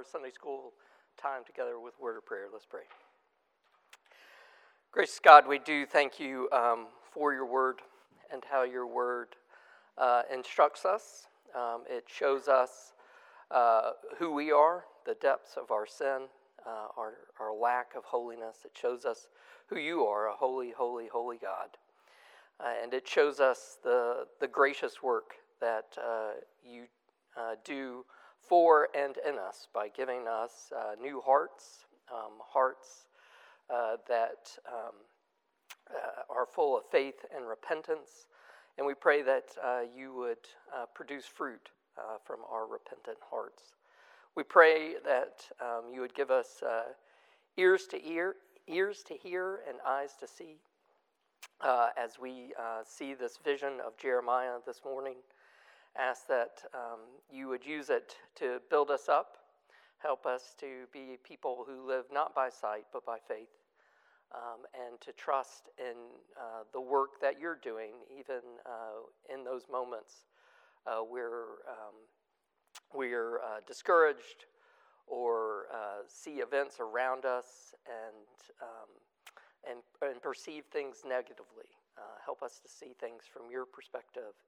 our Sunday school time together with word of prayer. Let's pray. Gracious God, we do thank you um, for your word and how your word uh, instructs us. Um, it shows us uh, who we are, the depths of our sin, uh, our, our lack of holiness. It shows us who you are, a holy, holy, holy God. Uh, and it shows us the, the gracious work that uh, you uh, do for and in us by giving us new hearts, um, hearts uh, that um, uh, are full of faith and repentance. And we pray that uh, you would uh, produce fruit uh, from our repentant hearts. We pray that um, you would give us ears to ear, ears to hear, and eyes to see. as we see this vision of Jeremiah this morning, ask that um, you would use it to build us up, help us to be people who live not by sight but by faith um, and to trust in uh, the work that you're doing, even uh, in those moments uh, where um, we're uh, discouraged or uh, see events around us and, um, and, and, perceive things negatively. Uh, help us to see things from your perspective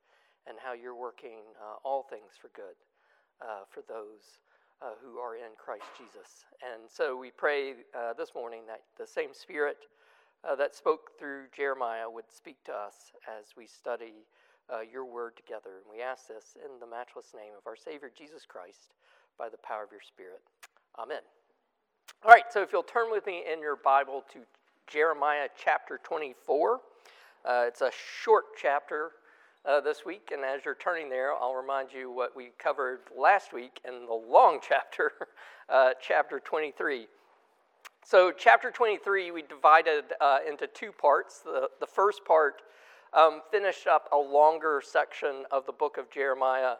and how you're working all things for good for those uh, who are in Christ Jesus. And so we pray uh, this morning that the same Spirit uh, that spoke through Jeremiah would speak to us as we study uh, your word together. And we ask this in the matchless name of our Savior Jesus Christ by the power of your Spirit. Amen. All right, so if you'll turn with me in your Bible to Jeremiah chapter 24. Uh, it's a short chapter, uh, this week. And as you're turning there, I'll remind you what we covered last week in the long chapter, uh, chapter 23. So, chapter 23, we divided uh, into two parts. The, the first part um, finished up a longer section of the book of Jeremiah,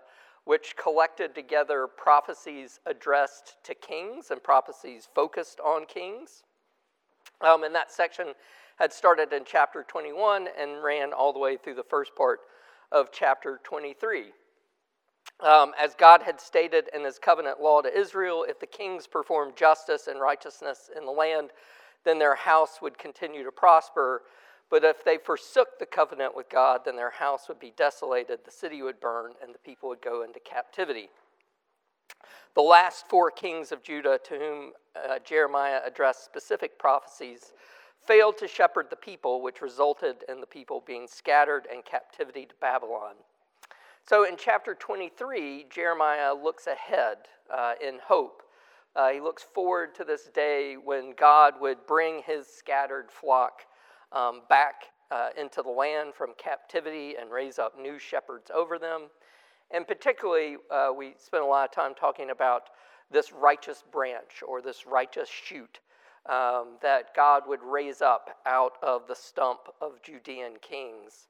which collected together prophecies addressed to kings and prophecies focused on kings. Um, and that section had started in chapter 21 and ran all the way through the first part of chapter 23. Um, as God had stated in his covenant law to Israel, if the kings performed justice and righteousness in the land, then their house would continue to prosper. But if they forsook the covenant with God, then their house would be desolated, the city would burn, and the people would go into captivity. The last four kings of Judah to whom uh, Jeremiah addressed specific prophecies failed to shepherd the people, which resulted in the people being scattered in captivity to Babylon. So in chapter 23, Jeremiah looks ahead uh, in hope. Uh, he looks forward to this day when God would bring his scattered flock um, back uh, into the land from captivity and raise up new shepherds over them. And particularly, uh, we spent a lot of time talking about this righteous branch or this righteous shoot um, that God would raise up out of the stump of Judean kings.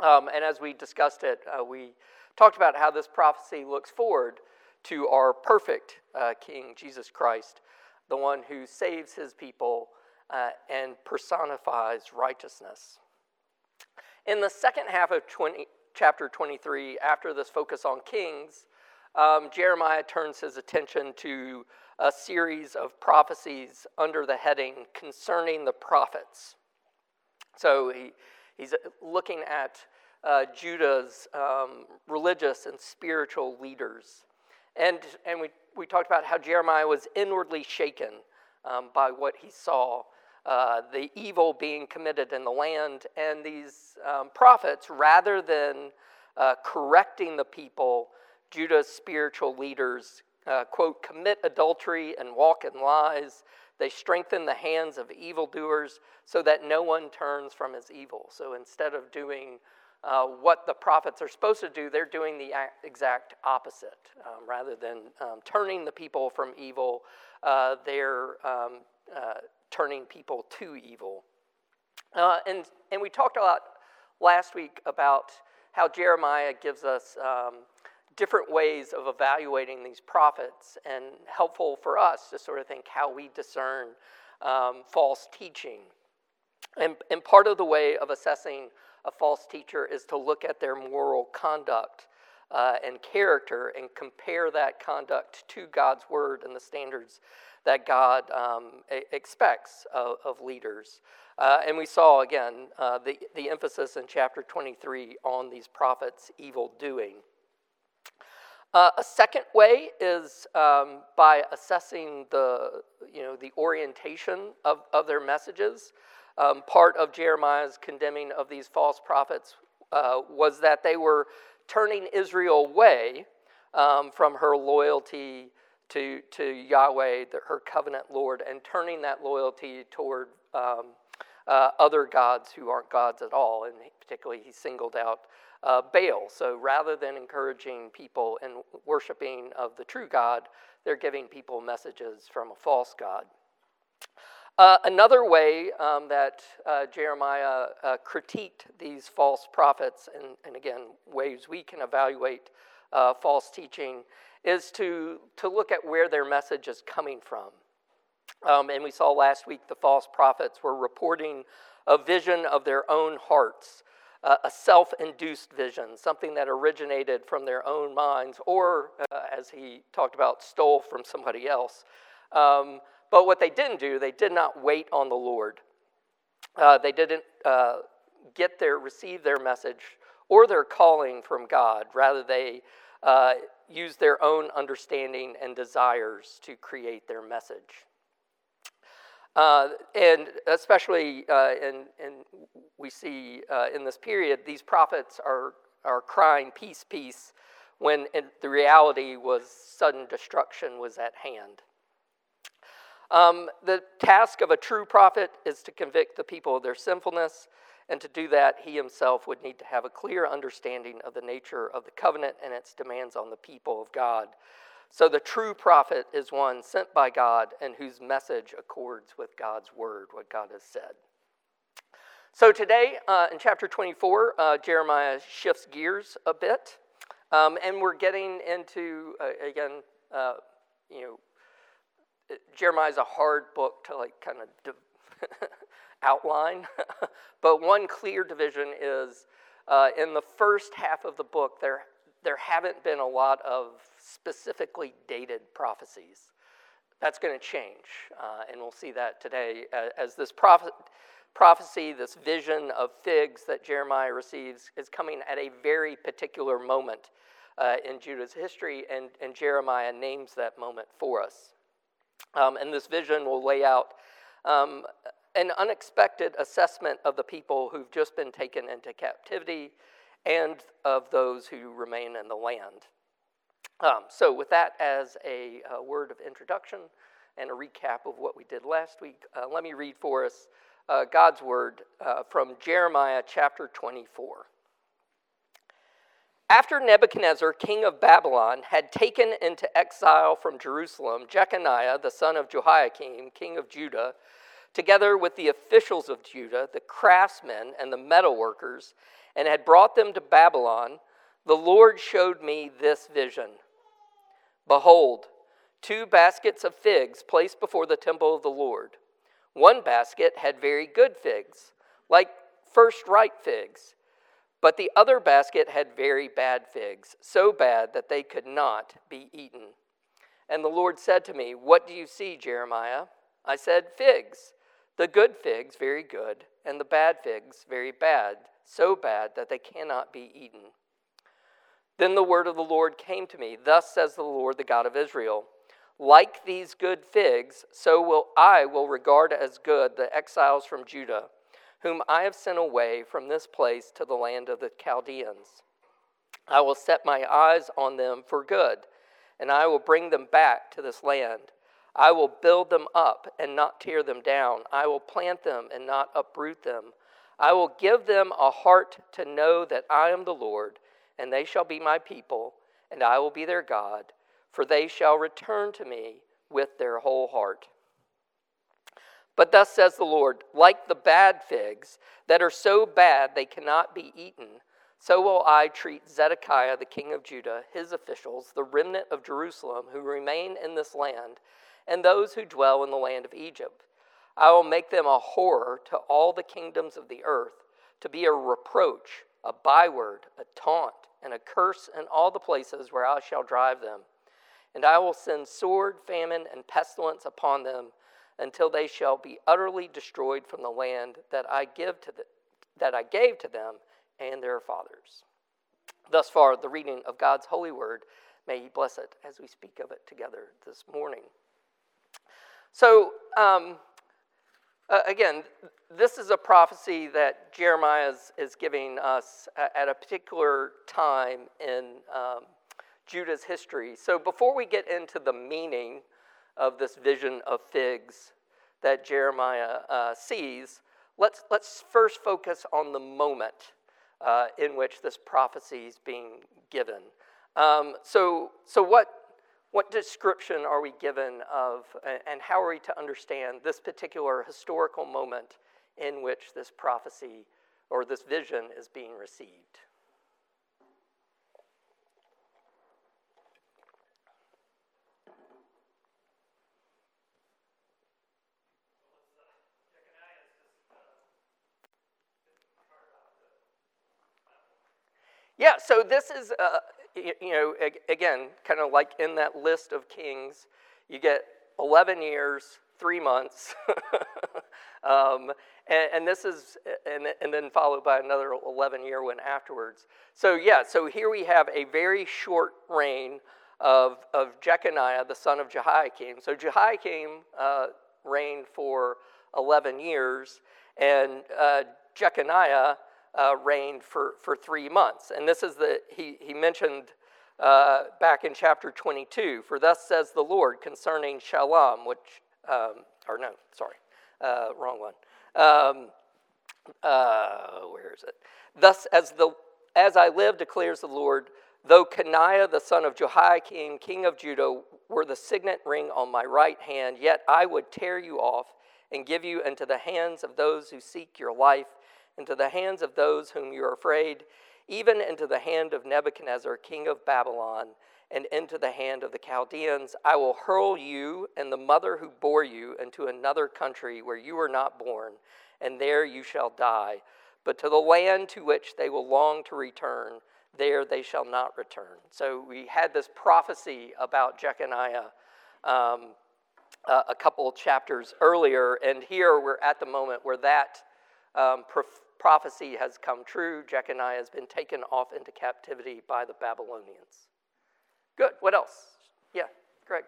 Um, and as we discussed it, uh, we talked about how this prophecy looks forward to our perfect uh, King, Jesus Christ, the one who saves his people uh, and personifies righteousness. In the second half of 20, chapter 23, after this focus on kings, um, Jeremiah turns his attention to a series of prophecies under the heading concerning the prophets. So he, he's looking at uh, Judah's um, religious and spiritual leaders. And, and we, we talked about how Jeremiah was inwardly shaken um, by what he saw, uh, the evil being committed in the land. And these um, prophets, rather than uh, correcting the people, Judah's spiritual leaders uh, quote, commit adultery and walk in lies. They strengthen the hands of evildoers so that no one turns from his evil. So instead of doing uh, what the prophets are supposed to do, they're doing the exact opposite. Um, rather than um, turning the people from evil, uh, they're um, uh, turning people to evil. Uh, and, and we talked a lot last week about how Jeremiah gives us um, different ways of evaluating these prophets and helpful for us to sort of think how we discern um, false teaching. And, and part of the way of assessing a false teacher is to look at their moral conduct. uh, and character and compare that conduct to God's word and the standards that God um, expects of, of leaders. Uh, and we saw again uh, the, the emphasis in chapter 23 on these prophets' evil doing. Uh, a second way is um, by assessing the, you know, the orientation of, of their messages. Um, part of Jeremiah's condemning of these false prophets uh, was that they were turning Israel away um, from her loyalty to, to Yahweh, the, her covenant Lord, and turning that loyalty toward um, uh, other gods who aren't gods at all. And particularly, he singled out uh, Baal. So rather than encouraging people in worshiping of the true God, they're giving people messages from a false God. Uh, another way um, that uh, Jeremiah uh, critiqued these false prophets, and, and, again, ways we can evaluate uh, false teaching, is to, to look at where their message is coming from. Um, and we saw last week the false prophets were reporting a vision of their own hearts, uh, a self induced vision, something that originated from their own minds, or, uh, as he talked about, stole from somebody else. Um, but what they didn't do, they did not wait on the Lord. Uh, they didn't uh, get their, receive their message or their calling from God. Rather, they uh, used their own understanding and desires to create their message. Uh, and especially, uh, in, in, we see uh, in this period, these prophets are, are crying, Peace, peace, when the reality was sudden destruction was at hand. Um, the task of a true prophet is to convict the people of their sinfulness, and to do that, he himself would need to have a clear understanding of the nature of the covenant and its demands on the people of God. So the true prophet is one sent by God and whose message accords with God's word, what God has said. So today, uh, in chapter 24, uh, Jeremiah shifts gears a bit, um, and we're getting into, uh, again, uh, you know, Jeremiah is a hard book to like kind of outline, but one clear division is uh, in the first half of the book there there haven't been a lot of specifically dated prophecies. That's going to change, uh, and we'll see that today as this prophecy, this vision of figs that Jeremiah receives, is coming at a very particular moment uh, in Judah's history, and, and Jeremiah names that moment for us. Um, and this vision will lay out um, an unexpected assessment of the people who've just been taken into captivity and of those who remain in the land. Um, so, with that as a, a, word of introduction and a recap of what we did last week, uh, let me read for us uh, God's word uh, from Jeremiah chapter 24. After Nebuchadnezzar, king of Babylon, had taken into exile from Jerusalem Jeconiah, the son of Jehoiakim, king of Judah, together with the officials of Judah, the craftsmen, and the metalworkers, and had brought them to Babylon, the Lord showed me this vision. Behold, two baskets of figs placed before the temple of the Lord. One basket had very good figs, like first ripe figs but the other basket had very bad figs, so bad that they could not be eaten. And the Lord said to me, What do you see, Jeremiah? I said, Figs. The good figs, very good, and the bad figs, very bad, so bad that they cannot be eaten. Then the word of the Lord came to me Thus says the Lord, the God of Israel Like these good figs, so will I will regard as good the exiles from Judah whom I have sent away from this place to the land of the Chaldeans. I will set my eyes on them for good, and I will bring them back to this land. I will build them up and not tear them down. I will plant them and not uproot them. I will give them a heart to know that I am the Lord, and they shall be my people, and I will be their God, for they shall return to me with their whole heart. But thus says the Lord, like the bad figs that are so bad they cannot be eaten, so will I treat Zedekiah, the king of Judah, his officials, the remnant of Jerusalem who remain in this land, and those who dwell in the land of Egypt. I will make them a horror to all the kingdoms of the earth, to be a reproach, a byword, a taunt, and a curse in all the places where I shall drive them. And I will send sword, famine, and pestilence upon them until they shall be utterly destroyed from the land that I give to the, that I gave to them and their fathers. Thus far, the reading of God's holy word. May He bless it as we speak of it together this morning. So, um, uh, again, this is a prophecy that Jeremiah is, is giving us at a particular time in um, Judah's history. So, before we get into the meaning of this vision of figs that Jeremiah uh, sees, let's, let's first focus on the moment uh, in which this prophecy is being given. Um, so, so what, what description are we given of, and how are we to understand this particular historical moment in which this prophecy or this vision is being received? Yeah, so this is, uh, you, know, again, kind of like in that list of kings, you get 11 years, three months, um, and, and, this is, and, and then followed by another 11 year one afterwards. So, yeah, so here we have a very short reign of, of Jeconiah, the son of Jehoiakim. So, Jehoiakim uh, reigned for 11 years, and uh, Jeconiah uh, reigned for, for three months. And this is the, he, he mentioned uh, back in chapter 22, for thus says the Lord concerning Shallum, which, um, or no, sorry, uh, wrong one. Um, uh, where is it? Thus, as, the, as I live, declares the Lord, though Coniah the son of Jehoiakim, king of Judah, were the signet ring on my right hand, yet I would tear you off and give you into the hands of those who seek your life into the hands of those whom you are afraid, even into the hand of Nebuchadnezzar, king of Babylon, and into the hand of the Chaldeans. I will hurl you and the mother who bore you into another country where you were not born, and there you shall die. But to the land to which they will long to return, there they shall not return. So we had this prophecy about Jeconiah um, uh, a couple chapters earlier, and here we're at the moment where that um, prof- prophecy has come true. Jeconiah has been taken off into captivity by the Babylonians. Good. What else? Yeah, Greg.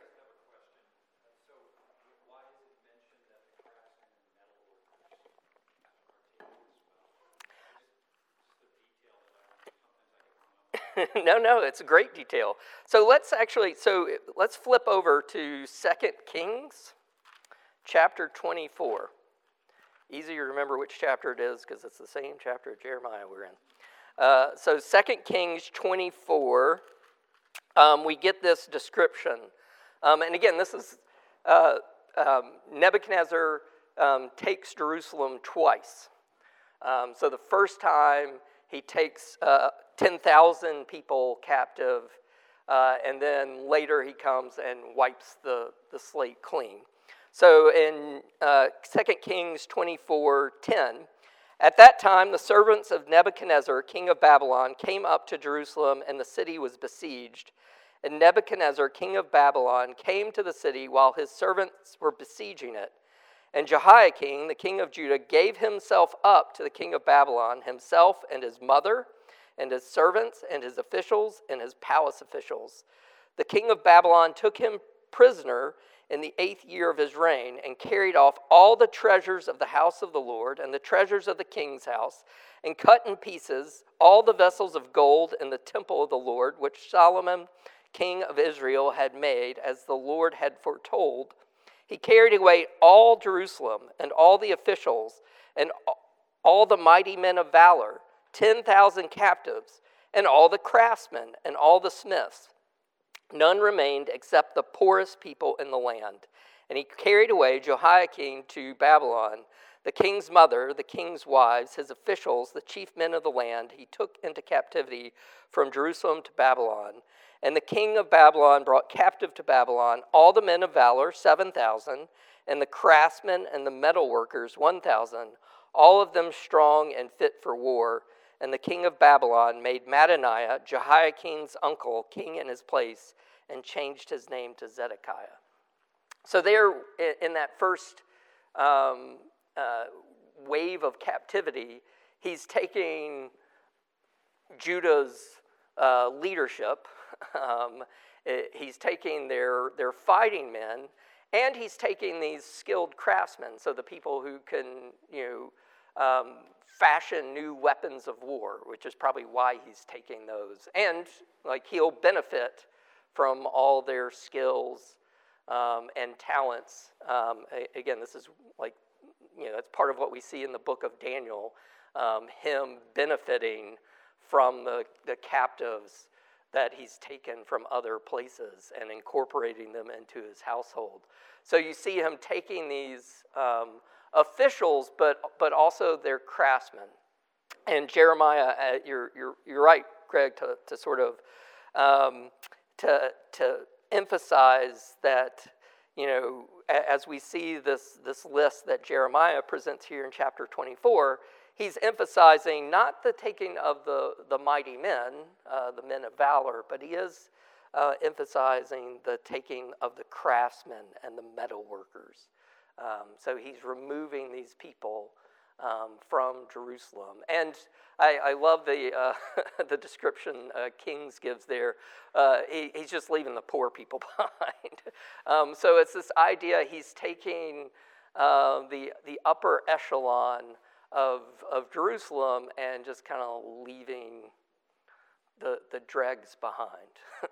no, no, it's a great detail. So let's actually, so let's flip over to Second Kings, chapter 24. Easy to remember which chapter it is because it's the same chapter of Jeremiah we're in. Uh, so 2 Kings 24, um, we get this description. Um, and again, this is uh, um, Nebuchadnezzar um, takes Jerusalem twice. Um, so the first time he takes uh, 10,000 people captive, uh, and then later he comes and wipes the, the slate clean. So in uh, 2 Kings 24 10, at that time the servants of Nebuchadnezzar, king of Babylon, came up to Jerusalem, and the city was besieged. And Nebuchadnezzar, king of Babylon, came to the city while his servants were besieging it. And Jehoiachin, the king of Judah, gave himself up to the king of Babylon, himself and his mother, and his servants, and his officials, and his palace officials. The king of Babylon took him prisoner in the eighth year of his reign, and carried off all the treasures of the house of the Lord and the treasures of the king's house, and cut in pieces all the vessels of gold in the temple of the Lord, which Solomon, king of Israel, had made, as the Lord had foretold. He carried away all Jerusalem and all the officials and all the mighty men of valor, 10,000 captives, and all the craftsmen and all the smiths None remained except the poorest people in the land. And he carried away Jehoiachin to Babylon. The king's mother, the king's wives, his officials, the chief men of the land, he took into captivity from Jerusalem to Babylon. And the king of Babylon brought captive to Babylon all the men of valor, 7,000, and the craftsmen and the metal workers, 1,000, all of them strong and fit for war. And the king of Babylon made Mattaniah, Jehoiachin's uncle, king in his place and changed his name to Zedekiah. So, there in that first um, uh, wave of captivity, he's taking Judah's uh, leadership, um, he's taking their, their fighting men, and he's taking these skilled craftsmen, so the people who can, you know, um, fashion new weapons of war, which is probably why he's taking those. And like he'll benefit from all their skills um, and talents. Um, again, this is like, you know, that's part of what we see in the book of Daniel, um, him benefiting from the, the captives that he's taken from other places and incorporating them into his household. So you see him taking these um, officials, but, but also their craftsmen. And Jeremiah, uh, you're, you're, you're right, Greg, to, to sort of um, to, to emphasize that, you know, as we see this, this list that Jeremiah presents here in chapter 24, he's emphasizing not the taking of the, the mighty men, uh, the men of valor, but he is uh, emphasizing the taking of the craftsmen and the metal workers. Um, so he's removing these people um, from Jerusalem. And I, I love the, uh, the description uh, Kings gives there. Uh, he, he's just leaving the poor people behind. um, so it's this idea he's taking uh, the, the upper echelon of, of Jerusalem and just kind of leaving the, the dregs behind.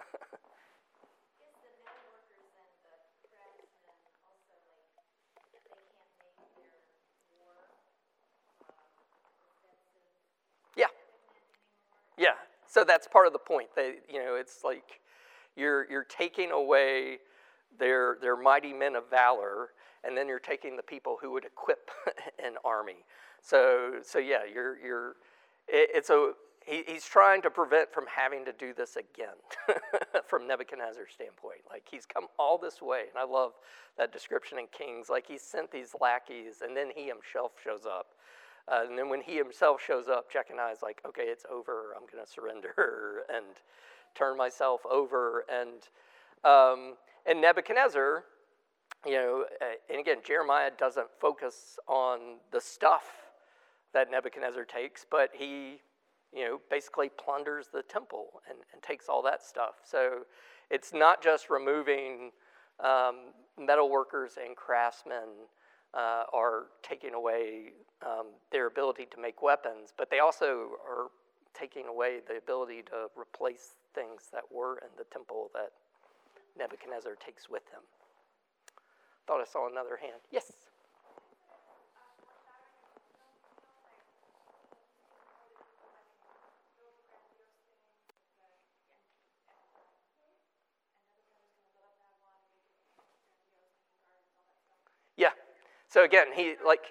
Yeah, so that's part of the point. They, you know, it's like you're you're taking away their their mighty men of valor, and then you're taking the people who would equip an army. So so yeah, you're you're it, it's a he, he's trying to prevent from having to do this again from Nebuchadnezzar's standpoint. Like he's come all this way, and I love that description in Kings. Like he sent these lackeys, and then he himself shows up uh, and then when he himself shows up, Jeconiah is like, okay, it's over. I'm going to surrender and turn myself over. And, um, and Nebuchadnezzar, you know, uh, and again, Jeremiah doesn't focus on the stuff that Nebuchadnezzar takes, but he, you know, basically plunders the temple and, and takes all that stuff. So it's not just removing um, metal workers and craftsmen uh, are taking away um, their ability to make weapons, but they also are taking away the ability to replace things that were in the temple that Nebuchadnezzar takes with him. Thought I saw another hand. Yes. So again, he like,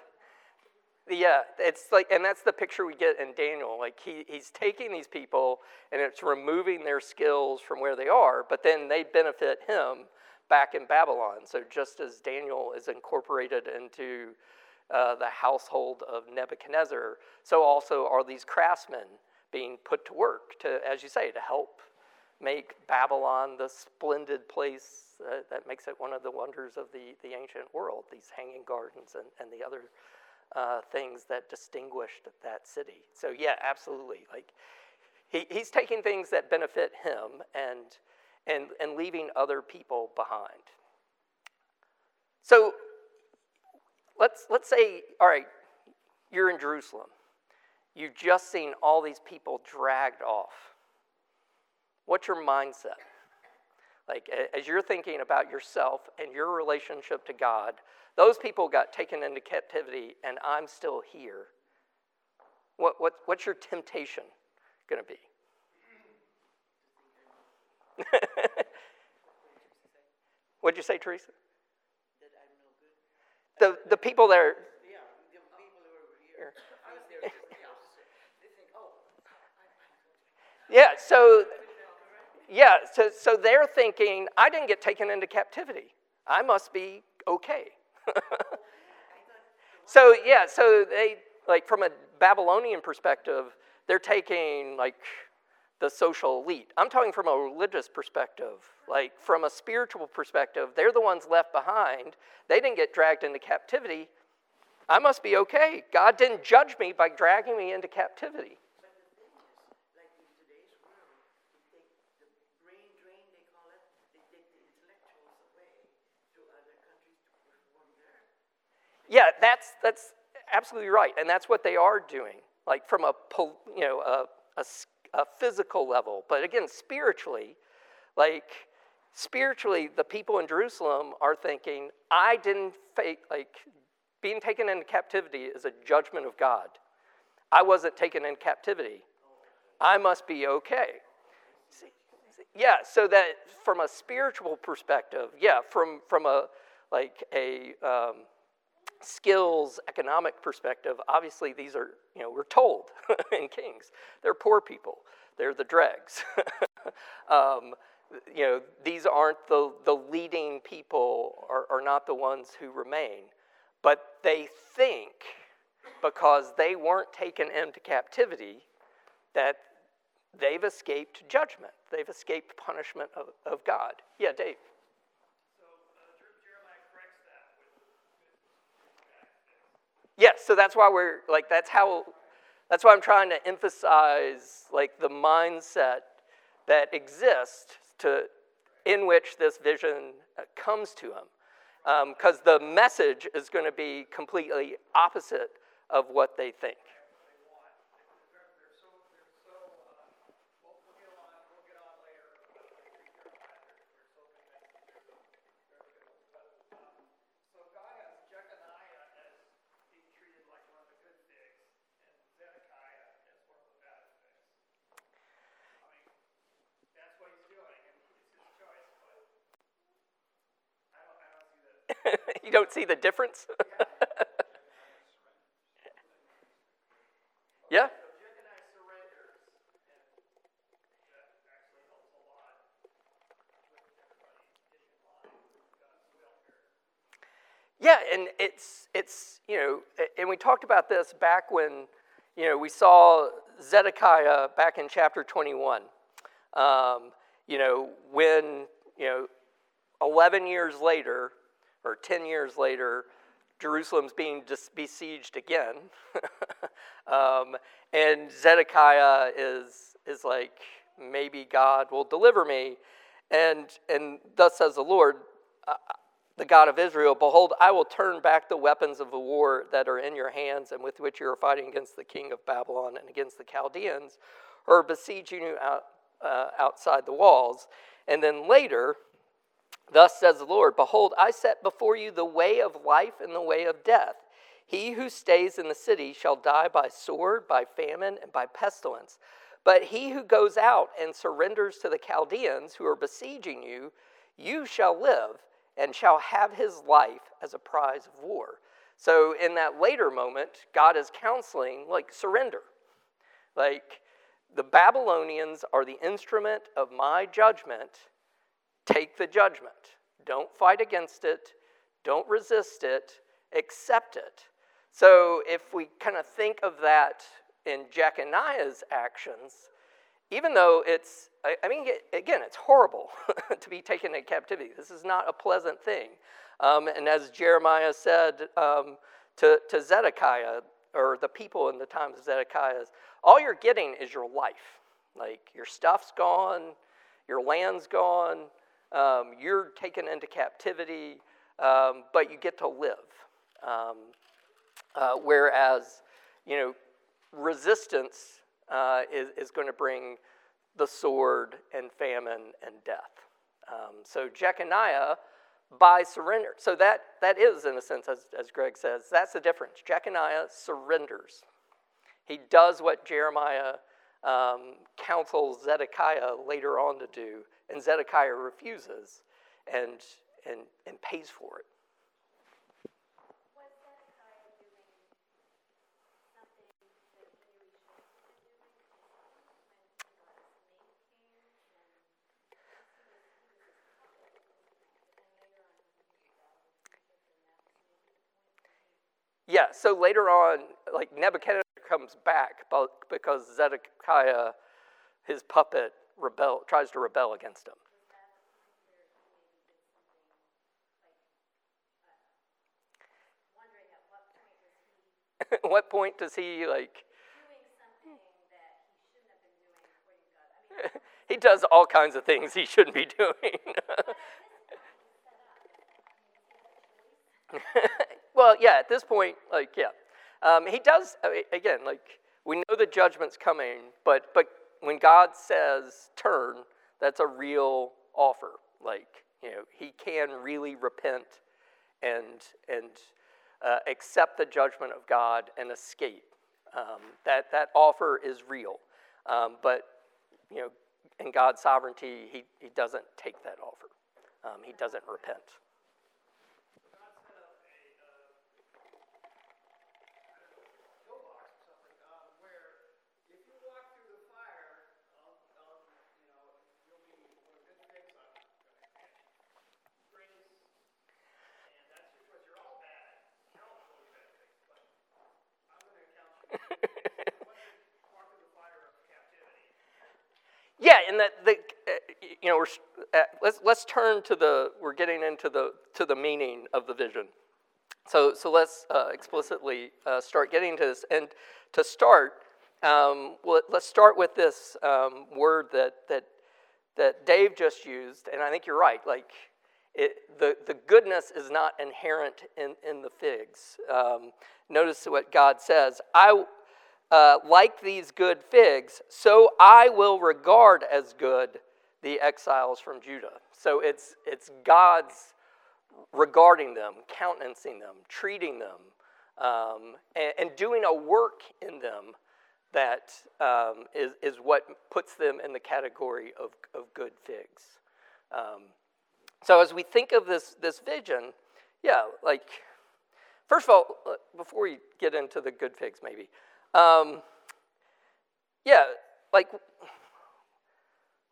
yeah, it's like, and that's the picture we get in Daniel. Like he, he's taking these people and it's removing their skills from where they are, but then they benefit him back in Babylon. So just as Daniel is incorporated into uh, the household of Nebuchadnezzar, so also are these craftsmen being put to work to, as you say, to help make Babylon the splendid place uh, that makes it one of the wonders of the, the ancient world, these hanging gardens and, and the other uh, things that distinguished that city. So, yeah, absolutely. Like, he, he's taking things that benefit him and, and, and leaving other people behind. So, let's, let's say, all right, you're in Jerusalem. You've just seen all these people dragged off What's your mindset? Like, as you're thinking about yourself and your relationship to God, those people got taken into captivity, and I'm still here. What, what, what's your temptation going to be? What'd you say, Teresa? The, the people that are. Yeah, so yeah, so, so they're thinking, I didn't get taken into captivity. I must be okay. so, yeah, so they, like, from a Babylonian perspective, they're taking like the social elite. I'm talking from a religious perspective. Like from a spiritual perspective, they're the ones left behind. They didn't get dragged into captivity. I must be okay. God didn't judge me by dragging me into captivity. Yeah, that's that's absolutely right, and that's what they are doing. Like from a you know a, a, a physical level, but again spiritually, like spiritually, the people in Jerusalem are thinking, I didn't fake like being taken into captivity is a judgment of God. I wasn't taken in captivity. I must be okay. Yeah, so that from a spiritual perspective, yeah, from from a like a um, skills economic perspective, obviously these are you know we're told in Kings they're poor people, they're the dregs. um, you know these aren't the the leading people, are, are not the ones who remain. But they think because they weren't taken into captivity that they've escaped judgment. They've escaped punishment of, of God. Yeah, Dave. Yes, so that's why we're like that's how that's why I'm trying to emphasize like the mindset that exists to in which this vision uh, comes to him because um, the message is going to be completely opposite of what they think. you don't see the difference? yeah? Yeah, and it's it's you know, and we talked about this back when you know we saw Zedekiah back in chapter twenty-one. Um, you know, when you know, eleven years later, or 10 years later, Jerusalem's being besieged again. um, and Zedekiah is, is like, maybe God will deliver me. And, and thus says the Lord, uh, the God of Israel, Behold, I will turn back the weapons of the war that are in your hands and with which you are fighting against the king of Babylon and against the Chaldeans, or besieging you out, uh, outside the walls. And then later, Thus says the Lord Behold, I set before you the way of life and the way of death. He who stays in the city shall die by sword, by famine, and by pestilence. But he who goes out and surrenders to the Chaldeans who are besieging you, you shall live and shall have his life as a prize of war. So, in that later moment, God is counseling, like, surrender. Like, the Babylonians are the instrument of my judgment Take the judgment. Don't fight against it. Don't resist it. Accept it. So if we kind of think of that in Jeconiah's actions, even though it's, I mean, again, it's horrible to be taken into captivity. This is not a pleasant thing. Um, and as Jeremiah said um, to, to Zedekiah, or the people in the times of Zedekiah, all you're getting is your life. Like your stuff's gone, your land's gone, um, you're taken into captivity, um, but you get to live. Um, uh, whereas, you know, resistance uh, is, is going to bring the sword and famine and death. Um, so Jeconiah, by surrender, so that, that is, in a sense, as, as Greg says, that's the difference. Jeconiah surrenders. He does what Jeremiah um, counsels Zedekiah later on to do and Zedekiah refuses and, and, and pays for it. Yeah, so later on, like Nebuchadnezzar comes back because Zedekiah, his puppet, rebel, tries to rebel against him. what point does he like? he does all kinds of things he shouldn't be doing. well, yeah, at this point, like, yeah. Um, he does, again, like, we know the judgment's coming, but, but when God says turn, that's a real offer. Like, you know, he can really repent and, and uh, accept the judgment of God and escape. Um, that, that offer is real. Um, but, you know, in God's sovereignty, he, he doesn't take that offer, um, he doesn't repent. yeah, and that the uh, you know we're uh, let's let's turn to the we're getting into the to the meaning of the vision. So so let's uh, explicitly uh, start getting to this, and to start, um, let, us start with this um, word that that that Dave just used, and I think you're right. Like it, the, the goodness is not inherent in, in the figs. Um, notice what God says I, uh, like these good figs, so I will regard as good the exiles from Judah. So it's, it's God's regarding them, countenancing them, treating them, um, and, and, doing a work in them that um, is is, what puts them in the category of, of good figs. Um, so as we think of this, this vision, yeah, like, first of all, uh, before we get into the good figs, maybe, um, yeah, like,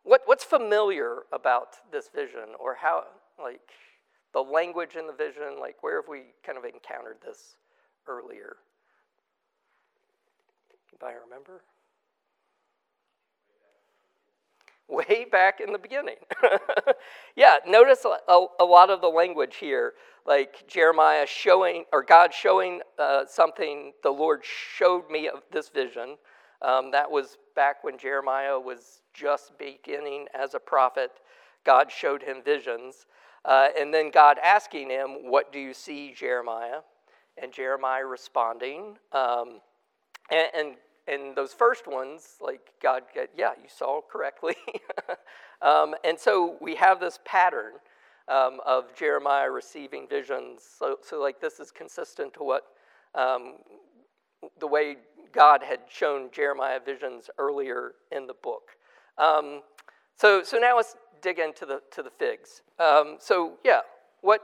what, what's familiar about this vision or how, like, the language in the vision, like, where have we kind of encountered this earlier? Anybody remember? Way back in the beginning. yeah, notice a, a, lot of the language here, like Jeremiah showing, or God showing uh, something the Lord showed me of this vision. Um, that was back when Jeremiah was just beginning as a prophet. God showed him visions. Uh, and then God asking him, What do you see, Jeremiah? And Jeremiah responding. Um, and, and and those first ones, like God, yeah, you saw correctly. um, and so we have this pattern um, of Jeremiah receiving visions. So, so, like, this is consistent to what um, the way God had shown Jeremiah visions earlier in the book. Um, so, so now let's dig into the to the figs. Um, so, yeah, what,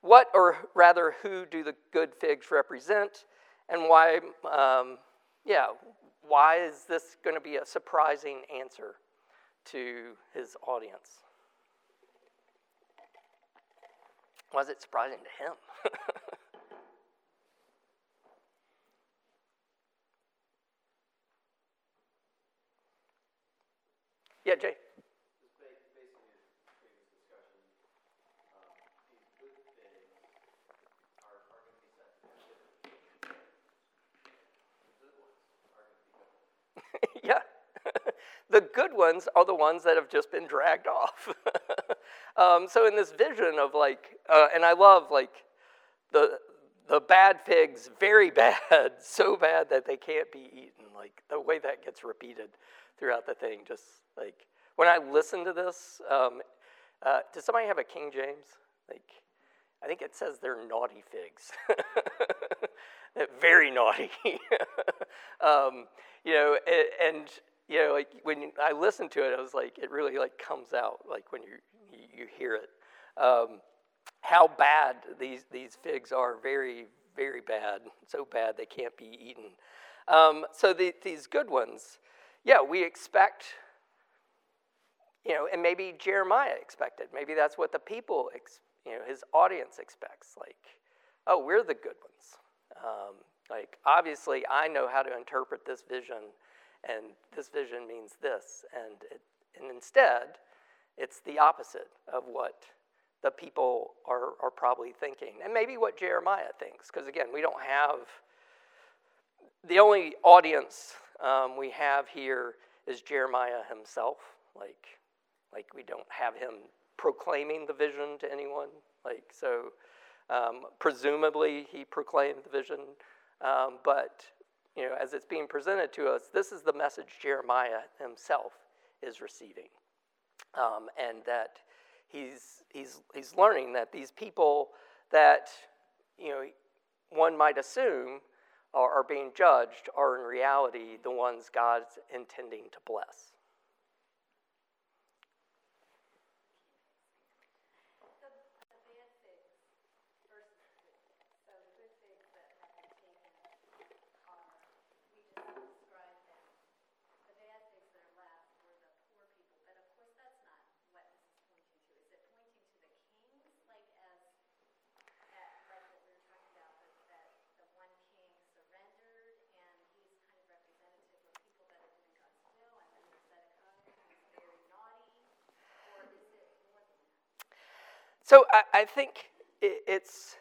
what, or rather, who do the good figs represent, and why? Yeah, why is this going to be a surprising answer to his audience? Was it surprising to him? yeah, Jay. yeah. The good ones are the ones that have just been dragged off. um, so in this vision of like, uh, and I love like the the bad figs, very bad, so bad that they can't be eaten. Like the way that gets repeated throughout the thing, just like when I listen to this, um, uh, does somebody have a King James? Like, I think it says they're naughty figs. very naughty. um, you know, and, and, you know, like when I listened to it, I was like, it really like comes out like when you you hear it. Um, how bad these these figs are, very very bad, so bad they can't be eaten. Um, so the, these good ones, yeah, we expect. You know, and maybe Jeremiah expected. Maybe that's what the people, ex, you know, his audience expects. Like, oh, we're the good ones. Um, Like, obviously, I know how to interpret this vision, and this vision means this. And, it, and instead, it's the opposite of what the people are, are probably thinking. And maybe what Jeremiah thinks, because again, we don't have the only audience um, we have here is Jeremiah himself. Like, like we don't have him proclaiming the vision to anyone. Like so, um, presumably he proclaimed the vision, um, but you know, as it's being presented to us, this is the message Jeremiah himself is receiving, um, and that he's he's he's learning that these people that you know one might assume are, are being judged are in reality the ones God's intending to bless. So I, I think it, it's,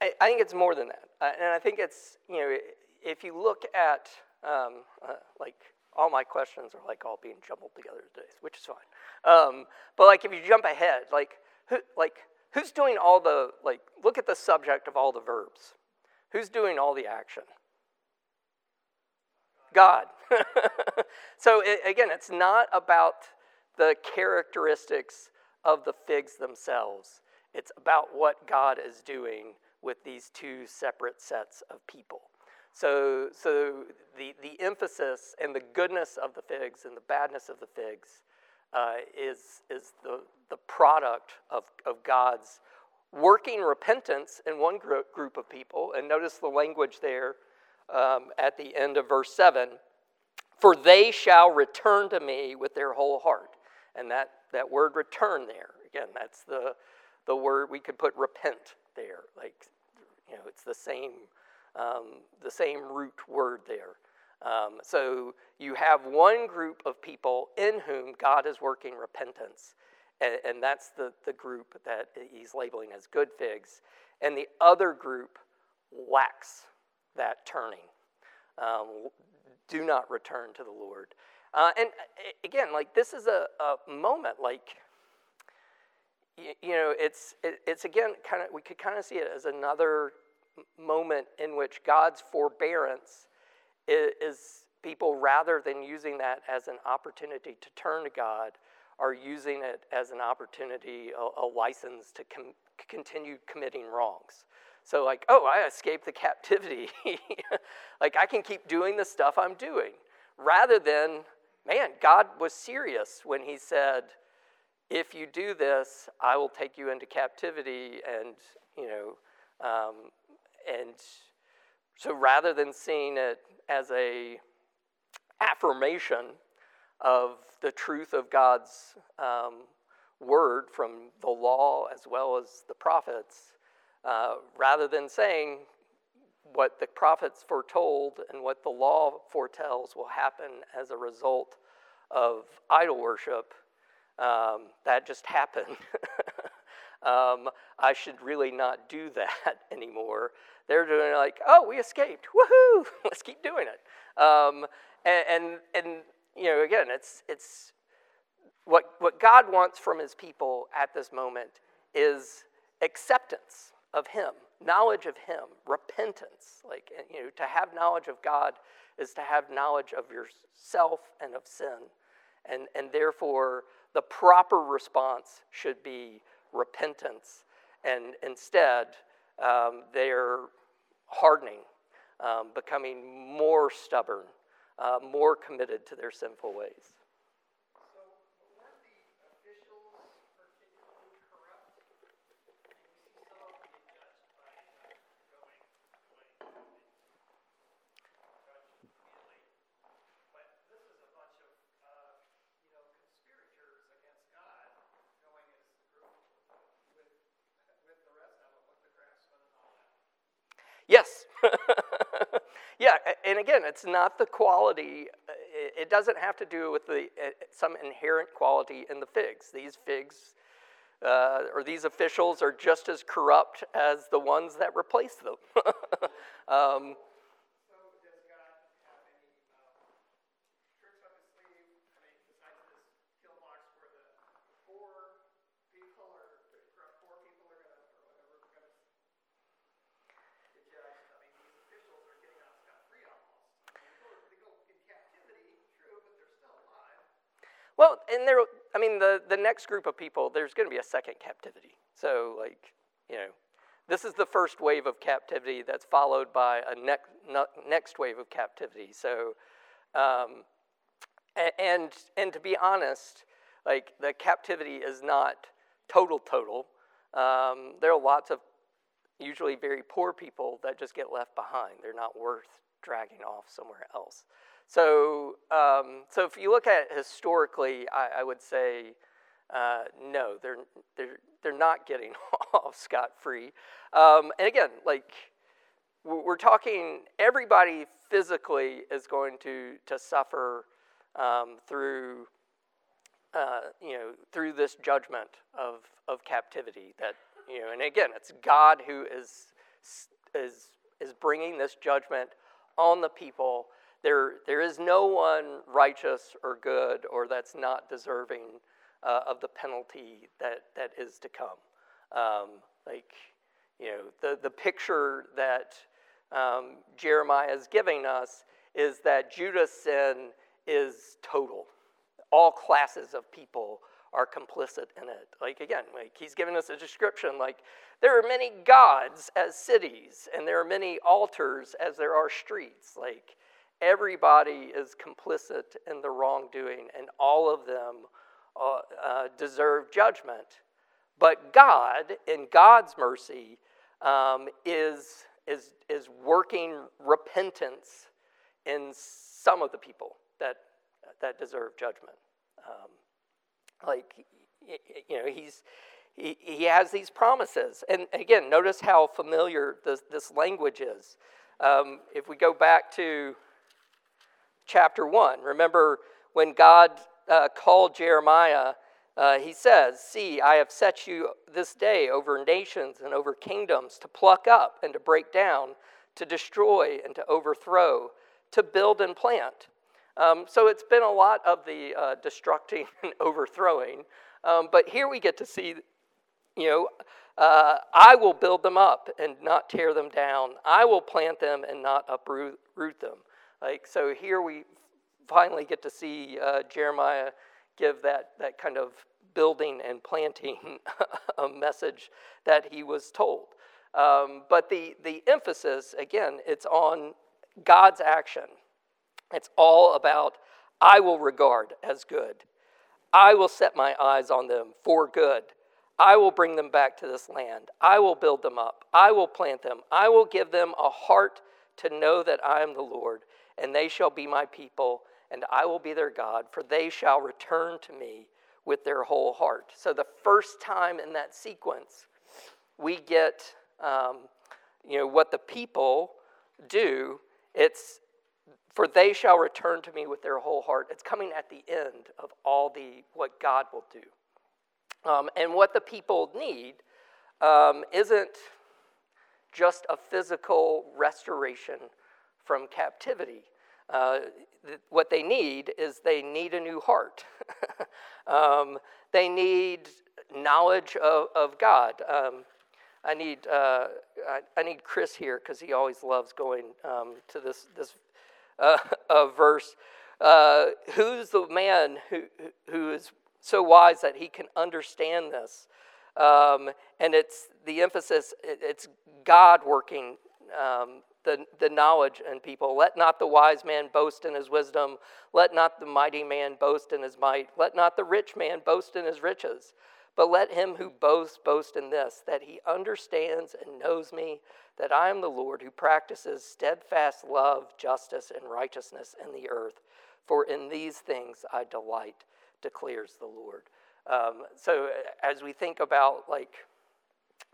I, I, think it's more than that. Uh, and I think it's, you know, if you look at, um, uh, like, all my questions are like all being jumbled together today, which is fine. Um, but like, if you jump ahead, like, who, like, who's doing all the, like, look at the subject of all the verbs. Who's doing all the action? God. so it, again, it's not about the characteristics of the figs themselves. It's about what God is doing with these two separate sets of people. So, so the, the emphasis and the goodness of the figs and the badness of the figs uh, is, is the, the product of, of God's working repentance in one group, group of people. And notice the language there um, at the end of verse 7 For they shall return to me with their whole heart. And that that word return there. Again, that's the, the word we could put repent there. Like, you know, it's the same, um, the same root word there. Um, so you have one group of people in whom God is working repentance, and, and, that's the, the group that he's labeling as good figs. And the other group lacks that turning. Um, do not return to the Lord. Uh, and again, like this is a, a moment, like, you, you know, it's, it, it's again kind of, we could kind of see it as another moment in which God's forbearance is, is people, rather than using that as an opportunity to turn to God, are using it as an opportunity, a, a license to com- continue committing wrongs. So, like, oh, I escaped the captivity. like, I can keep doing the stuff I'm doing. Rather than, man, God was serious when he said, if you do this, I will take you into captivity. And, you know, um, and so rather than seeing it as a affirmation of the truth of God's um, word from the law as well as the prophets, uh, rather than saying, what the prophets foretold and what the law foretells will happen as a result of idol worship, um, that just happened. um, I should really not do that anymore. They're doing like, oh, we escaped, woohoo! Let's keep doing it. Um, and, and, and you know, again, it's it's what what God wants from His people at this moment is acceptance of Him knowledge of Him, repentance. Like, you know, to have knowledge of God is to have knowledge of yourself and of sin. And, and therefore, the proper response should be repentance. And instead, um, they're hardening, um, becoming more stubborn, uh, more committed to their sinful ways. Yes. yeah, and again, it's not the quality. Uh, it doesn't have to do with the uh, some inherent quality in the figs. These figs uh, or these officials are just as corrupt as the ones that replaced them. um, Well, and there, I mean, the, the next group of people, there's going to be a second captivity. So, like, you know, this is the first wave of captivity that's followed by a ne- next wave of captivity. So, um, and, and to be honest, like, the captivity is not total, total. Um, there are lots of usually very poor people that just get left behind. They're not worth dragging off somewhere else. So, um, so if you look at historically, I, I would say uh, no, they're, they're, they're not getting off scot free. Um, and again, like we're talking, everybody physically is going to, to suffer um, through, uh, you know, through this judgment of, of captivity. That you know, and again, it's God who is is is bringing this judgment on the people there, there is no one righteous or good or that's not deserving uh, of the penalty that, that is to come. Um, like, you know, the, the picture that um, Jeremiah is giving us is that Judah's sin is total. All classes of people are complicit in it. Like, again, like he's giving us a description like, there are many gods as cities, and there are many altars as there are streets. Like, everybody is complicit in the wrongdoing, and all of them uh, uh, deserve judgment. But God, in God's mercy, um, is, is, is working repentance in some of the people that, that deserve judgment. Um, like, you know, he's, he, he has these promises. And again, notice how familiar this, this language is. Um, if we go back to chapter 1. Remember when God uh, called Jeremiah, uh, he says, See, I have set you this day over nations and over kingdoms to pluck up and to break down, to destroy and to overthrow, to build and plant. Um, so it's been a lot of the uh, destructing and overthrowing. Um, but here we get to see, you know, uh, I will build them up and not tear them down. I will plant them and not uproot them. Like, so here we finally get to see uh, Jeremiah give that, that kind of building and planting a message that he was told. Um, but the, the emphasis, again, it's on God's action. It's all about, I will regard as good. I will set my eyes on them for good. I will bring them back to this land. I will build them up. I will plant them. I will give them a heart to know that I am the Lord and they shall be my people, and I will be their God, for they shall return to me with their whole heart. So, the first time in that sequence, we get, um, you know, what the people do. It's for they shall return to me with their whole heart. It's coming at the end of all the what God will do, um, and what the people need um, isn't just a physical restoration from captivity. Uh, th- what they need is they need a new heart. um, they need knowledge of, of God. Um, I need uh, I, I, need Chris here because he always loves going um, to this this uh, verse. Uh, who's the man who who is so wise that he can understand this? Um, and it's the emphasis. It, it's God working um, the, the knowledge in people. Let not the wise man boast in his wisdom. Let not the mighty man boast in his might. Let not the rich man boast in his riches. But let him who boasts boast in this, that he understands and knows me, that I am the Lord who practices steadfast love, justice, and righteousness in the earth. For in these things I delight, declares the Lord. Um, so as we think about like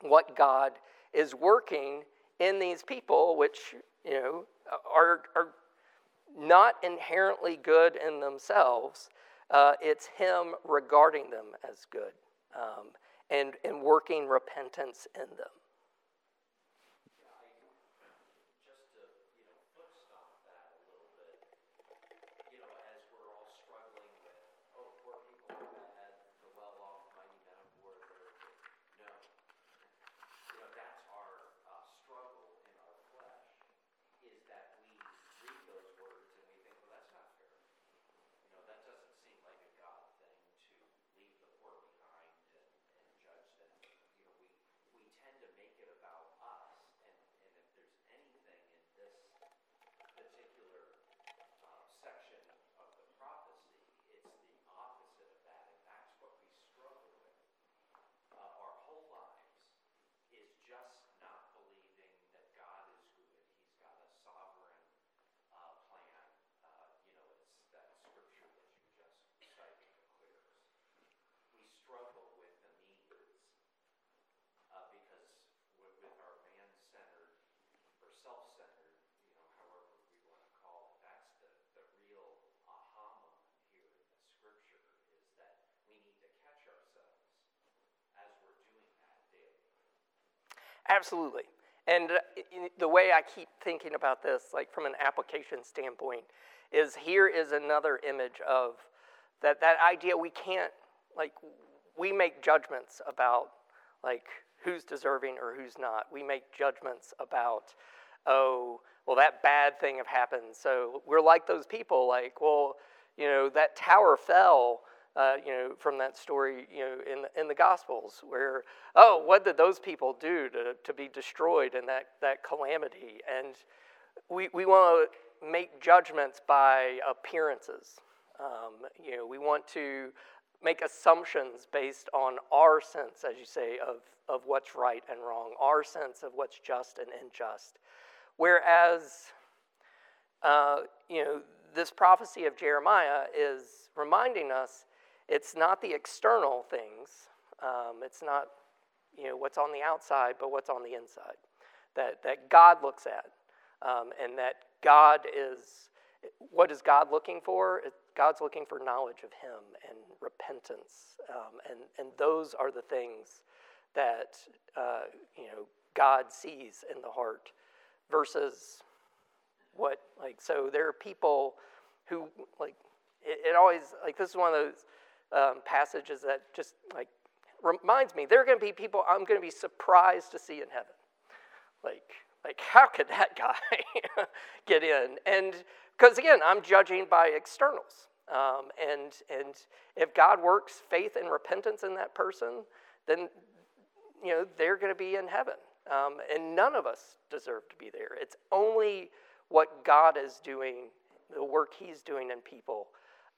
what God is working in these people, which, you know, are, are not inherently good in themselves. Uh, it's Him regarding them as good um, and, and working repentance in them. Absolutely. And uh, the way I keep thinking about this, like from an application standpoint, is here is another image of that, that idea we can't, like, we make judgments about, like, who's deserving or who's not. We make judgments about, oh, well, that bad thing have happened. So we're like those people, like, well, you know, that tower fell uh, you know, from that story, you know, in the, in the Gospels, where, oh, what did those people do to, to be destroyed in that, that calamity? And we, we want to make judgments by appearances. Um, you know, we want to make assumptions based on our sense, as you say, of, of what's right and wrong, our sense of what's just and unjust. Whereas, uh, you know, this prophecy of Jeremiah is reminding us it's not the external things. Um, it's not you know what's on the outside, but what's on the inside. That that God looks at, um, and that God is. What is God looking for? God's looking for knowledge of Him and repentance, um, and and those are the things that uh, you know God sees in the heart, versus what like so there are people who like it, it always like this is one of those um, passages that just like reminds me there are going to be people I'm going to be surprised to see in heaven. Like, like how could that guy get in? And because again, I'm judging by externals. Um, and and if God works faith and repentance in that person, then you know they're going to be in heaven. Um, and none of us deserve to be there. It's only what God is doing, the work He's doing in people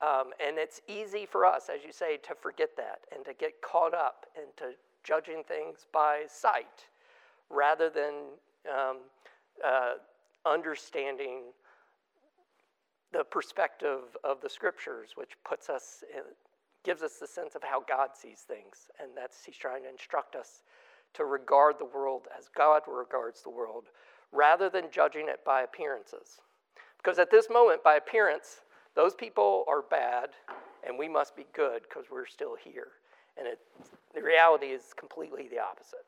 um, and it's easy for us, as you say, to forget that and to get caught up into judging things by sight rather than um, uh, understanding the perspective of the scriptures, which puts us, in, gives us the sense of how God sees things. And that's, he's trying to instruct us to regard the world as God regards the world rather than judging it by appearances. Because at this moment, by appearance, those people are bad, and we must be good because we're still here. And it, the reality is completely the opposite.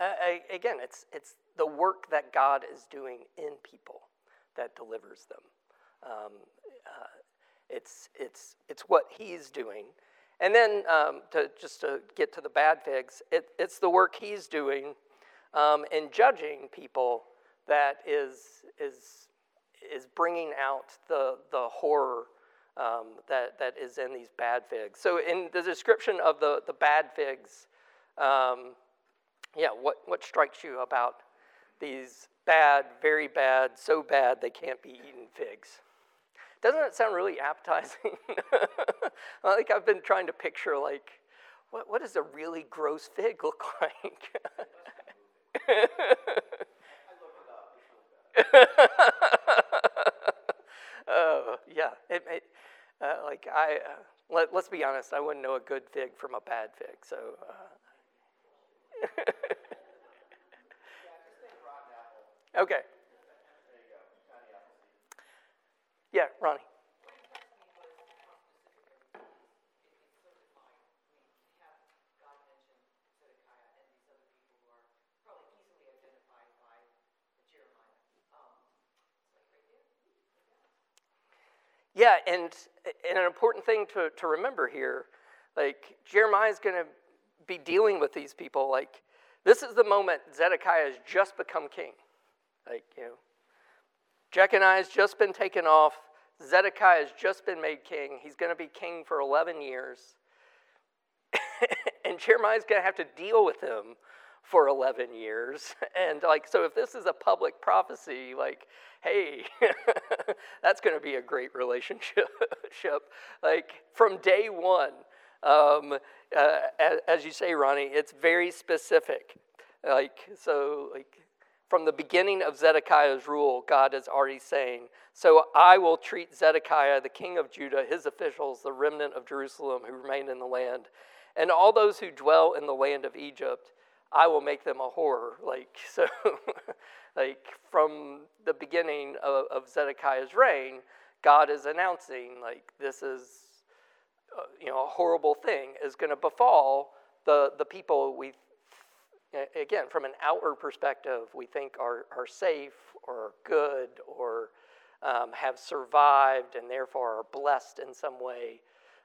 Uh, again, it's, it's the work that God is doing in people that delivers them. Um, uh, it's, it's, it's what He's doing. And then um, to, just to get to the bad figs, it, it's the work He's doing um, in judging people that is, is, is bringing out the, the horror um, that, that is in these bad figs. So, in the description of the, the bad figs, um, yeah, what, what strikes you about these bad, very bad, so bad they can't be eaten figs? Doesn't it sound really appetizing? like I've been trying to picture like what, what does a really gross fig look like? oh, yeah. It, it, uh, like, I, uh, let, us be honest, I wouldn't know a good fig from a bad fig, so. Uh. okay. Yeah, Ronnie. Yeah, and, and an important thing to, to remember here, like Jeremiah is going to be dealing with these people. Like, this is the moment Zedekiah has just become king. Like, you know, Jeconiah has just been taken off. Zedekiah has just been made king. He's going to be king for 11 years. and Jeremiah is going to have to deal with him for 11 years. And, like, so if this is a public prophecy, like, hey, that's going to be a great relationship. like from day one, um, uh, as, as, you say, Ronnie, it's very specific. Like so, like from the beginning of Zedekiah's rule, God is already saying, "So I will treat Zedekiah, the king of Judah, his officials, the remnant of Jerusalem who remain in the land, and all those who dwell in the land of Egypt." I will make them a horror. Like, so, like from the beginning of, of Zedekiah's reign, God is announcing, like, this is, uh, you know, a horrible thing is going to befall the, the people we, again, from an outward perspective, we think are, are safe or good or um, have survived and therefore are blessed in some way.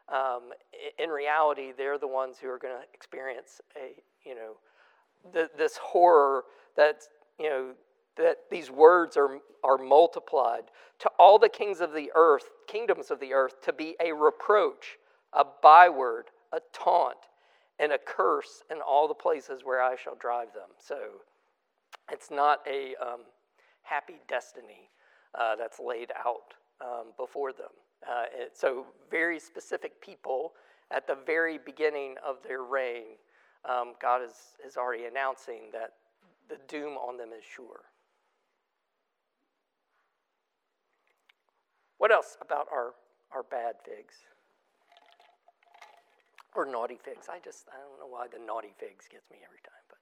Um, in reality, they're the ones who are going to experience a, you know, this horror that, you know, that these words are, are multiplied to all the kings of the earth, kingdoms of the earth, to be a reproach, a byword, a taunt, and a curse in all the places where I shall drive them. So it's not a um, happy destiny uh, that's laid out um, before them. Uh, it, so, very specific people at the very beginning of their reign um, God is, is already announcing that the doom on them is sure. What else about our, our bad figs? Or naughty figs. I just, I don't know why the naughty figs gets me every time, but.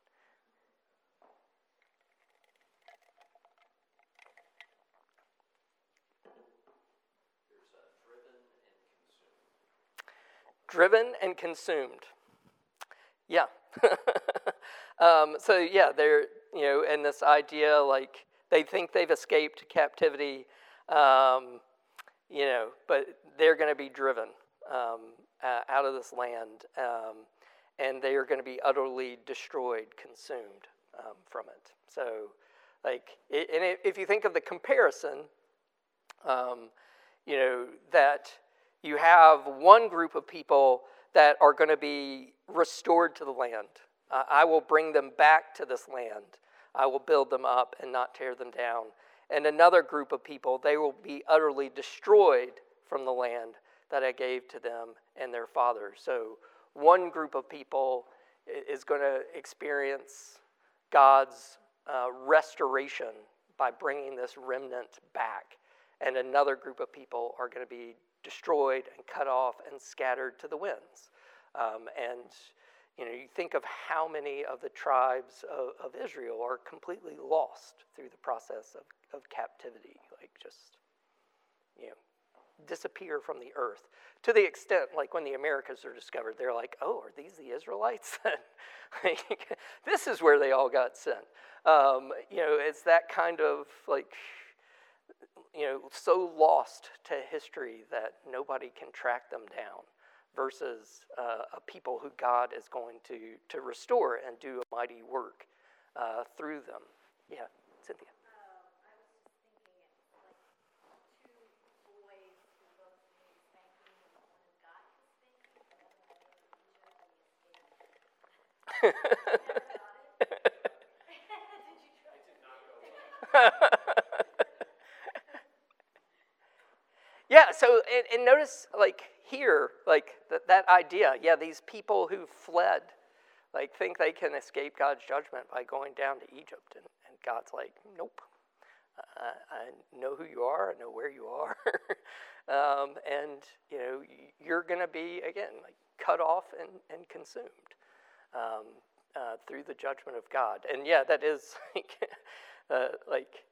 driven and consumed. Yeah. um, so yeah, they're you know, and this idea like they think they've escaped captivity, um, you know, but they're going to be driven um, uh, out of this land, um, and they are going to be utterly destroyed, consumed um, from it. So, like, it, and if you think of the comparison, um, you know, that you have one group of people that are going to be restored to the land. Uh, I will bring them back to this land. I will build them up and not tear them down. And another group of people, they will be utterly destroyed from the land that I gave to them and their fathers. So, one group of people is going to experience God's uh, restoration by bringing this remnant back. And another group of people are going to be destroyed and cut off and scattered to the winds. Um, and you know, you think of how many of the tribes of, of Israel are completely lost through the process of, of captivity, like just, you know, disappear from the earth. To the extent, like when the Americas are discovered, they're like, oh, are these the Israelites? this is where they all got sent. Um, you know, it's that kind of like you know, so lost to history that nobody can track them down versus uh, a people who God is going to, to restore and do a mighty work uh, through them. Yeah, Cynthia. so and, and notice like here, like that, that idea, yeah, these people who fled, like think they can escape God's judgment by going down to Egypt. And, and God's like, nope. Uh, I know who you are. I know where you are. um, and, you know, you're going to be, again, like cut off and, and consumed um, uh, through the judgment of God. And yeah, that is like, uh, like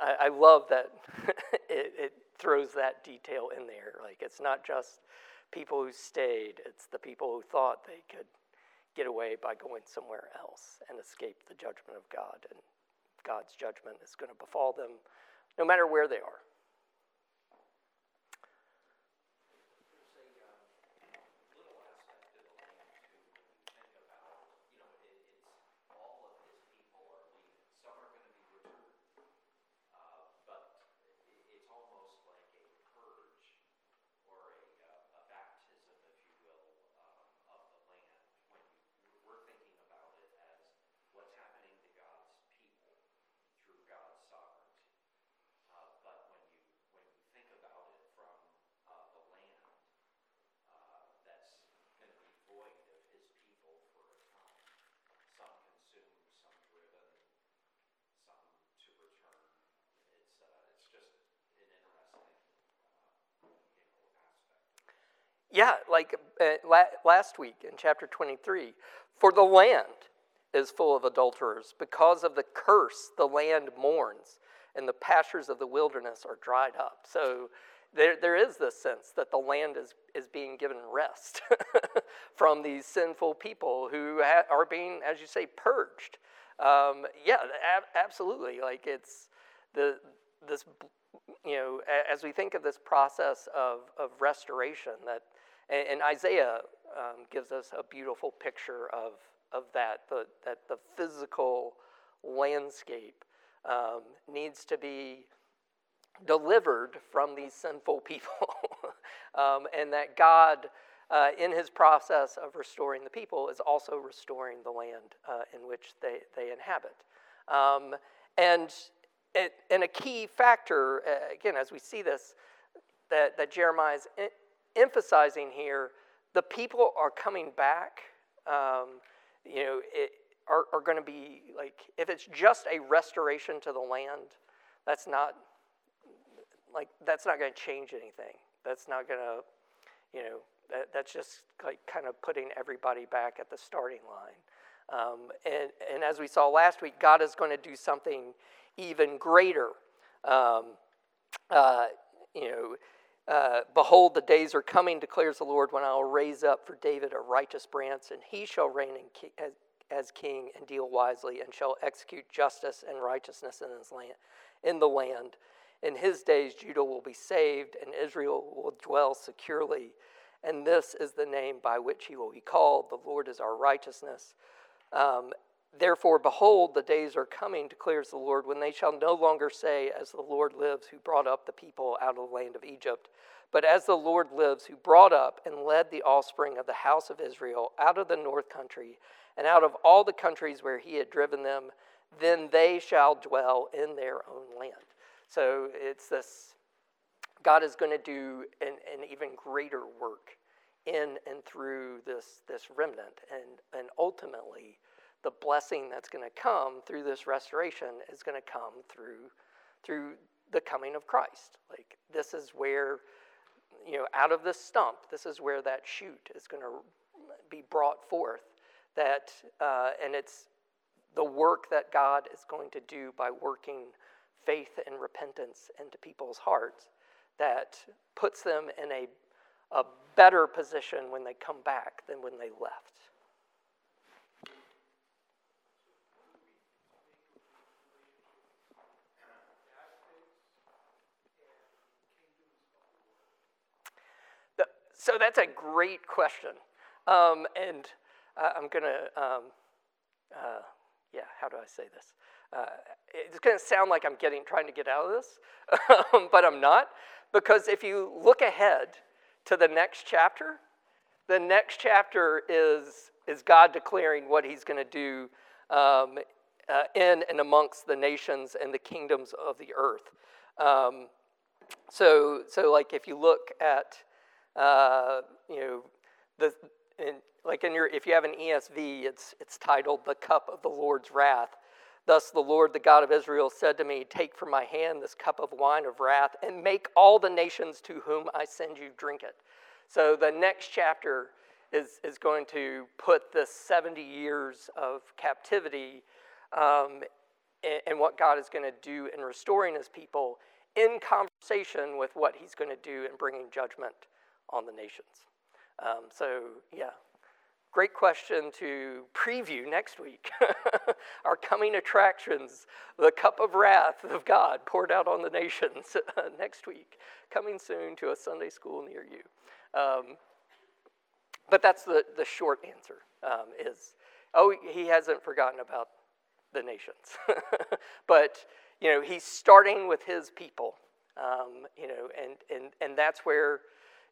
I, I, love that it, it throws that detail in there. Like it's not just people who stayed, it's the people who thought they could get away by going somewhere else and escape the judgment of God. And God's judgment is going to befall them no matter where they are. Yeah, like uh, last week in chapter 23. For the land is full of adulterers. Because of the curse, the land mourns, and the pastures of the wilderness are dried up. So there, there is this sense that the land is, is being given rest from these sinful people who ha- are being, as you say, purged. Um, yeah, ab- absolutely. Like it's the this you know as we think of this process of, of restoration that and, and Isaiah um, gives us a beautiful picture of, of that, the, that the physical landscape um, needs to be delivered from these sinful people. um, and that God, uh, in his process of restoring the people, is also restoring the land uh, in which they, they inhabit. Um, and, it, and a key factor, uh, again, as we see this, that, that Jeremiah is emphasizing here the people are coming back. Um, you know, it, are, are going to be like, if it's just a restoration to the land, that's not like that's not going to change anything. That's not going to, you know, that, that's just like kind of putting everybody back at the starting line. Um, and, and as we saw last week, God is going to do something even greater. Um, uh, you know, uh, Behold, the days are coming, declares the Lord, when I will raise up for David a righteous branch, and he shall reign ki- as, as, king and deal wisely, and shall execute justice and righteousness in, his land, in the land. In his days, Judah will be saved, and Israel will dwell securely. And this is the name by which he will be called The Lord is our righteousness. Um, Therefore, behold, the days are coming, declares the Lord, when they shall no longer say, As the Lord lives, who brought up the people out of the land of Egypt, but as the Lord lives, who brought up and led the offspring of the house of Israel out of the north country and out of all the countries where he had driven them, then they shall dwell in their own land. So it's this God is going to do an, an even greater work in and through this, this remnant, and, and ultimately, the blessing that's going to come through this restoration is going to come through through the coming of Christ. Like this is where you know out of this stump, this is where that shoot is going to be brought forth. That uh, and it's the work that God is going to do by working faith and repentance into people's hearts that puts them in a, a better position when they come back than when they left. So that's a great question. Um, and uh, I'm going to, um, uh, yeah, how do I say this? Uh, it's going to sound like I'm getting trying to get out of this, but I'm not. Because if you look ahead to the next chapter, the next chapter is, is God declaring what he's going to do um, uh, in and amongst the nations and the kingdoms of the earth. Um, so, so like if you look at, uh, you know, the, in, like in your, if you have an ESV, it's, it's titled The Cup of the Lord's Wrath. Thus the Lord, the God of Israel, said to me, Take from my hand this cup of wine of wrath, and make all the nations to whom I send you drink it. So the next chapter is, is going to put the 70 years of captivity um, and, and what God is going to do in restoring his people in conversation with what he's going to do in bringing judgment on the nations. Um, so, yeah, great question to preview next week. Our coming attractions, the cup of wrath of God poured out on the nations next week, coming soon to a Sunday school near you. Um, but that's the, the short answer um, is, oh, he hasn't forgotten about the nations. but, you know, he's starting with his people, um, you know, and, and, and that's where,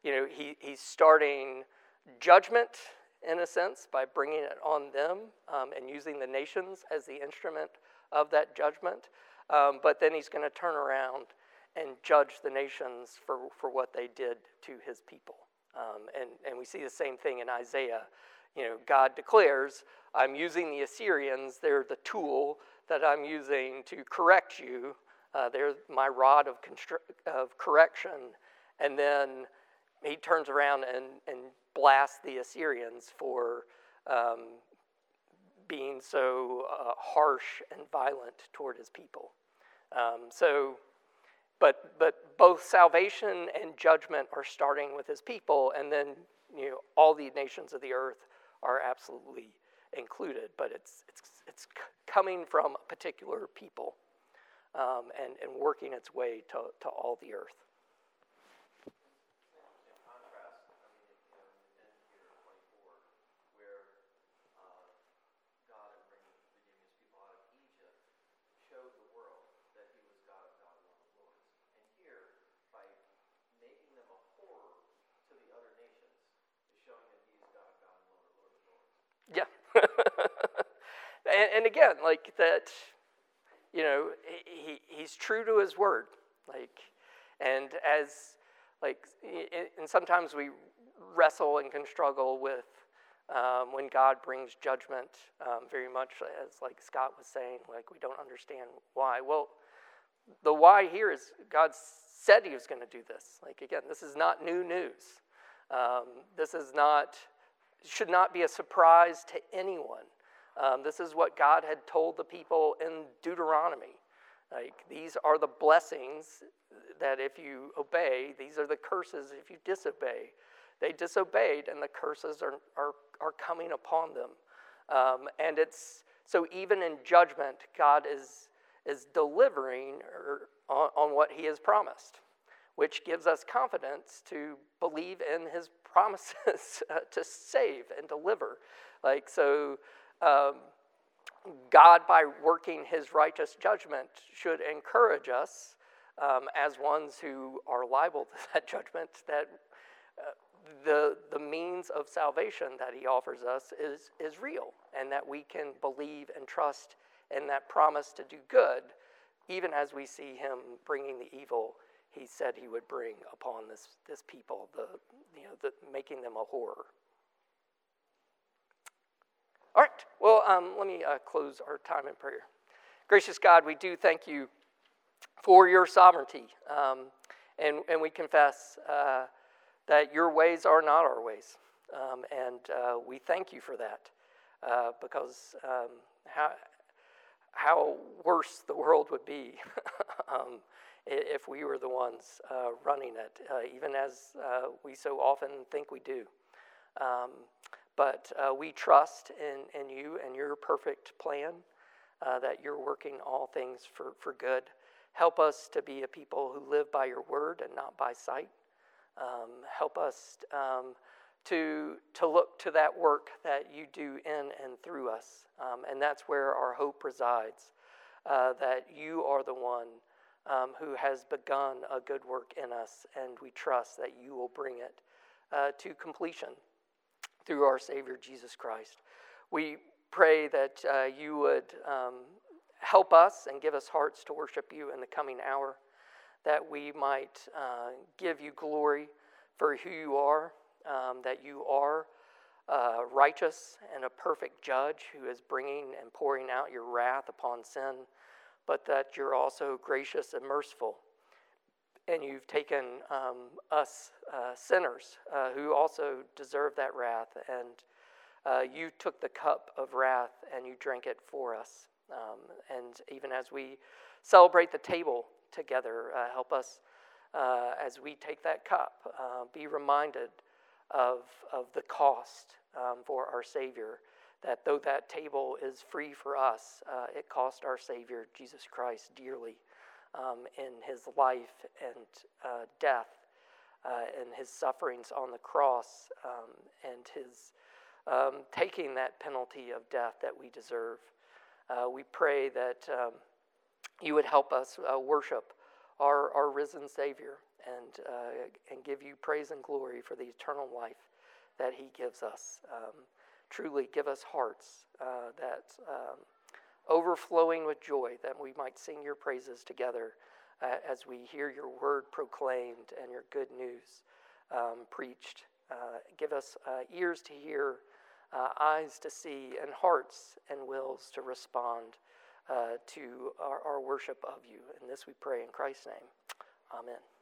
you know, he, he's starting judgment in a sense by bringing it on them um, and using the nations as the instrument of that judgment. Um, but then he's going to turn around and judge the nations for, for what they did to his people. Um, and, and we see the same thing in Isaiah. You know, God declares, I'm using the Assyrians, they're the tool that I'm using to correct you. Uh, they're my rod of, constr- of correction. And then he turns around and, and blasts the Assyrians for um, being so uh, harsh and violent toward his people. Um, so, but, but both salvation and judgment are starting with his people, and then you know, all the nations of the earth are absolutely included, but it's, it's, it's coming from a particular people um, and, and working its way to, to all the earth. And, and again, like that, you know, he, he's true to his word. Like, and as, like, and sometimes we wrestle and can struggle with um, when God brings judgment, um, very much as like Scott was saying, like we don't understand why. Well, the why here is God said He was going to do this. Like again, this is not new news. Um, this is not should not be a surprise to anyone. Um, this is what God had told the people in Deuteronomy. Like, these are the blessings that if you obey, these are the curses if you disobey. They disobeyed, and the curses are, are, are coming upon them. Um, and it's so even in judgment, God is, is delivering on, on what he has promised, which gives us confidence to believe in his promises to save and deliver. Like, so um, God, by working his righteous judgment, should encourage us um, as ones who are liable to that judgment that uh, the, the means of salvation that he offers us is, is real and that we can believe and trust in that promise to do good, even as we see him bringing the evil he said he would bring upon this, this people, the, you know, the, making them a horror. All right, well, um, let me uh, close our time in prayer. Gracious God, we do thank you for your sovereignty, um, and, and we confess uh, that your ways are not our ways. Um, and uh, we thank you for that uh, because um, how, how worse the world would be um, if we were the ones uh, running it, uh, even as we so often think we do. But uh, we trust in, in you and your perfect plan, uh, that you're working all things for, for good. Help us to be a people who live by your word and not by sight. Um, help us um, to, to look to that work that you do in and through us. Um, and that's where our hope resides, uh, that you are the one um, who has begun a good work in us, and we trust that you will bring it uh, to completion through our Savior Jesus Christ. We pray that uh, you would um, help us and give us hearts to worship you in the coming hour, that we might uh, give you glory for who you are, um, that you are uh, righteous and a perfect judge who is bringing and pouring out your wrath upon sin, but that you're also gracious and merciful. And you've taken um, us uh, sinners uh, who also deserve that wrath, and uh, you took the cup of wrath and you drank it for us. Um, and even as we celebrate the table together, uh, help us uh, as we take that cup, be reminded of, of the cost um, for our Savior. That though that table is free for us, uh, it cost our Savior, Jesus Christ, dearly um, in his life and uh, death uh, and his sufferings on the cross um, and his um, taking that penalty of death that we deserve. Uh, we pray that um, you would help us uh, worship our, our risen Savior and, and give you praise and glory for the eternal life that He gives us. Um, truly, give us hearts uh, that um, overflowing with joy, that we might sing your praises together uh, as we hear your word proclaimed and your good news um, preached. Uh, give us uh, ears to hear, uh, eyes to see, and hearts and wills to respond to our, our worship of you. And this we pray in Christ's name. Amen.